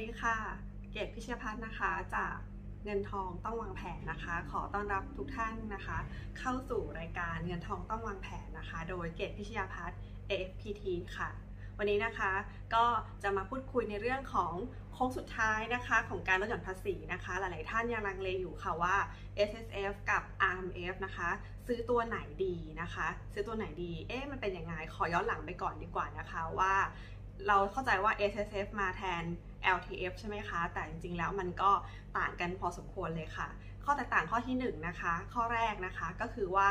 ดีค่ะ เกตพิชยพัฒน์นะคะ จากเงินทองต้องวางแผนนะคะ ขอต้อนรับทุกท่านนะคะ เข้าสู่รายการเงินทองต้องวางแผนนะคะ โดยเกตพิชยพัฒน์ AFPT ค่ะ วันนี้นะคะก็จะมาพูดคุยในเรื่องของโค้งสุดท้ายนะคะ ของการลดหย่อนภาษีนะคะ หลาย ๆ ท่านยังลังเลอยู่ค่ะว่า S S F กับ R M F นะคะ ซื้อตัวไหนดีนะคะ ซื้อตัวไหนดีเอ๊ะมันเป็นยังไงขอย้อนหลังไปก่อนดีกว่านะคะว่าเราเข้าใจว่า S S F มาแทน L T F ใช่ไหมคะ แต่จริงๆ แล้วมันก็ต่างกันพอสมควรเลยค่ะ ข้อแตกต่างข้อที่1นนะคะ ข้อแรกนะคะก็คือว่า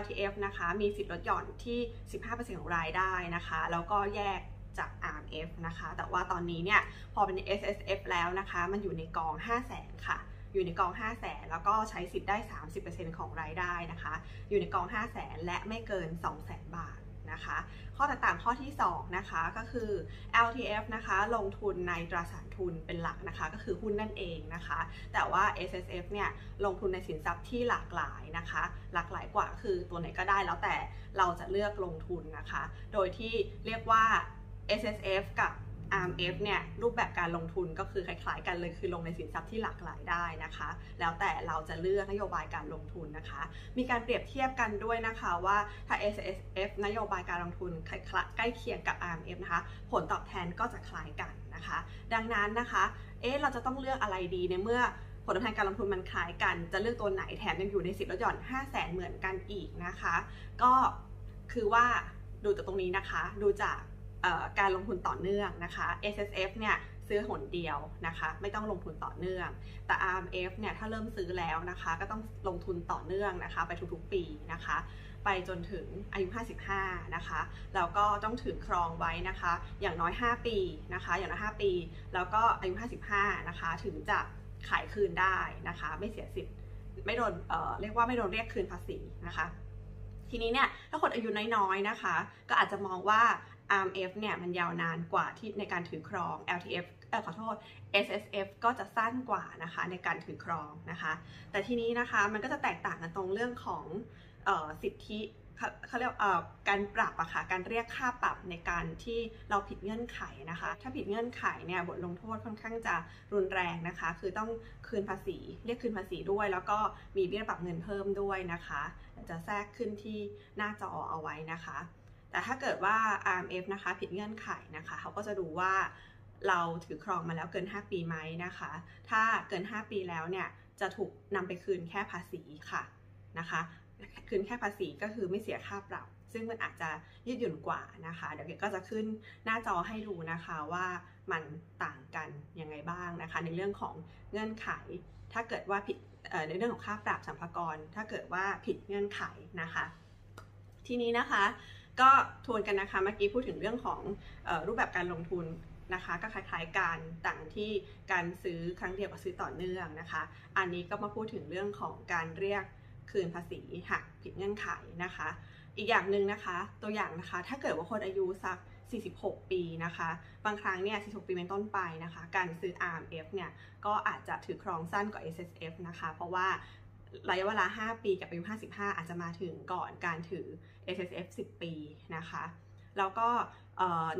LTF นะคะ มีสิทธิ์ลดหย่อนที่ 15%ของรายได้นะคะ แล้วก็แยกจาก RMF นะคะ แต่ว่าตอนนี้เนี่ย พอเป็น SSF แล้วนะคะ มันอยู่ในกอง 5 0 0 0 0 0ค่ะ อยู่ในกอง 5 0 0 0 0 0แล้วก็ใช้สิทธิ์ได้ 30%ของรายได้นะคะ อยู่ในกอง 5 0 0 0 0 0และไม่เกิน 2 0 0 0 0 0บาท นะคะ ข้อแตกต่างข้อที่ 2 นะคะก็คือ LTF นะคะลงทุนในตราสารทุนเป็นหลักนะคะ ก็คือหุ้นนั่นเองนะคะ แต่ว่า SSF เนี่ยลงทุนในสินทรัพย์ที่หลากหลายนะคะ หลากหลายกว่าคือตัวไหนก็ได้แล้วแต่เราจะเลือกลงทุนนะคะ โดยที่เรียกว่า SSF กับ RMF เนี่ยรูปแบบการลงทุนก็คือคล้ายๆ กันเลยคือลงในสินทรัพย์ที่หลากหลายได้นะคะ แล้วแต่เราจะเลือกนโยบายการลงทุนนะคะ มีการเปรียบเทียบกันด้วยนะคะว่าถ้า S S F นโยบายการลงทุนใกล้เคียงกับ RMF นะคะ ผลตอบแทนก็จะคล้ายกันนะคะ ดังนั้นนะคะเอ๊ะเราจะต้องเลือกอะไรดีในเมื่อผลตอบแทนการลงทุนมันคล้ายกัน จะเลือกตัวไหนแถมยังอยู่ในสิทธิ์ลดหย่อน 5 0 0แสนเหมือนกันอีกนะคะ ก็คือว่าดูจากตรงนี้นะคะ ดูจาก การลงทุนต่อเนื่องนะคะ S S F เนี่ยซื้อหนเดียวนะคะไม่ต้องลงทุนต่อเนื่อง แต่ R M F เนี่ยถ้าเริ่มซื้อแล้วนะคะก็ต้องลงทุนต่อเนื่องนะคะไปทุกๆปีนะคะ ไปจนถึงอายุ 55 นะคะแล้วก็ต้องถือครองไว้นะคะ อย่างน้อย 5 ปีนะคะอย่างน้อย 5 ปี แล้วก็อายุ 55 นะคะถึงจะขายคืนได้นะคะไม่เสียสิทธิ์ไม่โดนเเรียกว่าไม่โดนเรียกคืนภาษีนะคะทีนี้เนี่ยถ้าคนอายุน้อยๆนะคะ ก็อาจจะมองว่า RMF เนี่ยมันยาวนานกว่าที่ในการถือครอง LTF เออขอโทษ SSF ก็จะสั้นกว่านะคะในการถือครองนะคะ แต่ทีนี้นะคะมันก็จะแตกต่างกันตรงเรื่องของออสิทธิเขาเรียกการปรับอะค่ะการเรียกค่าปรับในการที่เราผิดเงื่อนไขนะคะ ถ้าผิดเงื่อนไขเนี่ยบทลงโทษค่อนข้างจะรุนแรงนะคะ คือต้องคืนภาษี เรียกคืนภาษีด้วย แล้วก็มีเบี้ยปรับเงินเพิ่มด้วยนะคะจะแทรกขึ้นที่หน้าจอเอาไว้นะคะ แต่ถ้าเกิดว่า RMF นะคะผิดเงื่อนไขนะคะเขาก็จะดูว่าเราถือครองมาแล้วเกิน 5 ปีไหมนะคะ ถ้าเกิน 5 ปีแล้วเนี่ยจะถูกนำไปคืนแค่ภาษีค่ะนะคะคืนแค่ภาษีก็คือไม่เสียค่าปรับ ซึ่งมันอาจจะยืดหยุ่นกว่านะคะ เดี๋ยวเกก็จะขึ้นหน้าจอให้ดูนะคะว่ามันต่างกันยังไงบ้างนะคะ ในเรื่องของเงื่อนไข ถ้าเกิดว่าผิดในเรื่องของค่าปรับสัมภาระถ้าเกิดว่าผิดเงื่อนไขนะคะ ทีนี้นะคะ ก็ทวนกันนะคะเมื่อกี้พูดถึงเรื่องของออรูปแบบการลงทุนนะคะ ก็คล้ายๆกันต่างที่การซื้อครั้งเดียวกับซื้อต่อเนื่องนะคะ อันนี้ก็มาพูดถึงเรื่องของการเรียกคืนภาษีหักผิดเงื่อนไขนะคะ อีกอย่างหนึ่งนะคะตัวอย่างนะคะ ถ้าเกิดว่าคนอายุสัก 46 ปีนะคะ บางครั้งเนี่ย 46 ปีเป็นต้นไปนะคะ การซื้อ RMF เนี่ย ก็อาจจะถือครองสั้นกว่า SSF นะคะ เพราะว่า ระยะเวลา 5 ปีกับอายุ 55 อาจจะมาถึงก่อนการถือ S S F 10 ปีนะคะ แล้วก็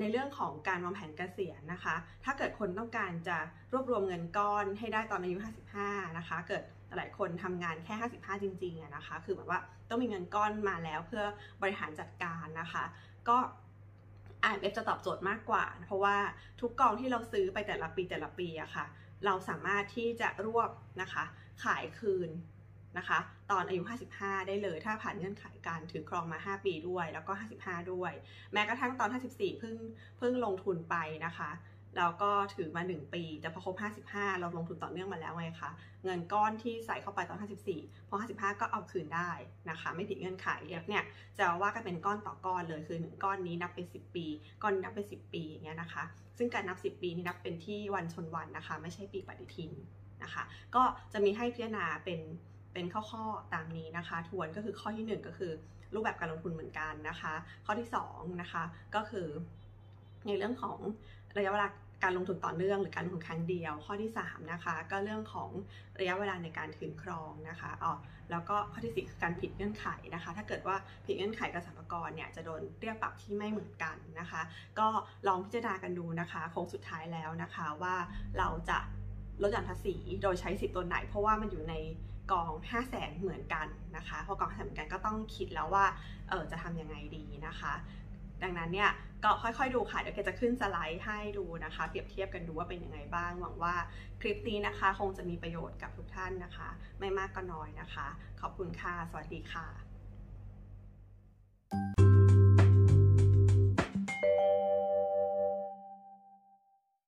ในเรื่องของการวางแผนเกษียณนะคะ ถ้าเกิดคนต้องการจะรวบรวมเงินก้อนให้ได้ตอนอายุ 55 นะคะ เกิดหลายคนทำงานแค่ 55 จริงๆนะคะ คือแบบว่าต้องมีเงินก้อนมาแล้วเพื่อบริหารจัดการนะคะ ก็ IMF จะตอบโจทย์มากกว่า เพราะว่าทุกกองที่เราซื้อไปแต่ละปีแต่ละปีอะคะ่ะ เราสามารถที่จะรวบนะคะ ขายคืน นะคะ ตอนอายุ 55 ได้เลย ถ้าผ่านเงื่อนไขการถือครองมา 5 ปีด้วย แล้วก็ 55 ด้วย แม้กระทั่งตอน 54 เพิ่งเพิ่งลงทุนไปนะคะแล้วก็ถือมา 1 ปี แต่พอครบ 55 เราลงทุนต่อเนื่องมาแล้วไงคะ เงินก้อนที่ใส่เข้าไปตอน 54 พอ 55 ก็เอาคืนได้นะคะ ไม่ผิดเงื่อนไขเนี่ยจะว่ากันเป็นก้อนต่อก้อนเลยคือ 1 ก้อนนี้นับเป็น 10 ปี ก้อนนี้นับเป็น 10 ปีอย่างเงี้ยนะคะ ซึ่งการนับ 10 ปีนี่นับเป็นที่วันชนวันนะคะ ไม่ใช่ปีปฏิทินนะคะ ก็จะมีให้พิจารณาเป็น เป็นข้อๆตามนี้นะคะ ทวนก็คือข้อที่ 1 ก็คือรูปแบบการลงทุนเหมือนกันนะคะ ข้อที่2นะคะก็คือ ในเรื่องของระยะเวลาการลงทุนต่อเนื่องหรือการลงทุนครั้งเดียว ข้อที่3นะคะก็เรื่องของระยะเวลาในการถือครองนะคะอ๋อแล้วก็ข้อที่4คือการผิดเงื่อนไขนะคะ ถ้าเกิดว่าผิดเงื่อนไขกับสรรพากรเนี่ยจะโดนเรียกปรับที่ไม่เหมือนกันนะคะ ก็ลองพิจารณากันดูนะคะโค้งสุดท้ายแล้วนะคะว่าเราจะลดหย่อนภาษีโดยใช้สิทธิ์ตัวไหน เพราะว่ามันอยู่ใน กอง 5 0 0แสนเหมือนกันนะคะพอกอง5 0 0แสนเหมือนกันก็ต้องคิดแล้วว่าเออจะทำยังไงดีนะคะ ดังนั้นเนี่ยก็ค่อยๆดูค่ะเดี๋ยวเกจะขึ้นสไลด์ให้ดูนะคะเปรียบเทียบกันดูว่าเป็นยังไงบ้างหวังว่าคลิปนี้นะคะ คงจะมีประโยชน์กับทุกท่านนะคะ ไม่มากก็น้อยนะคะ ขอบคุณค่ะสวัสดีค่ะ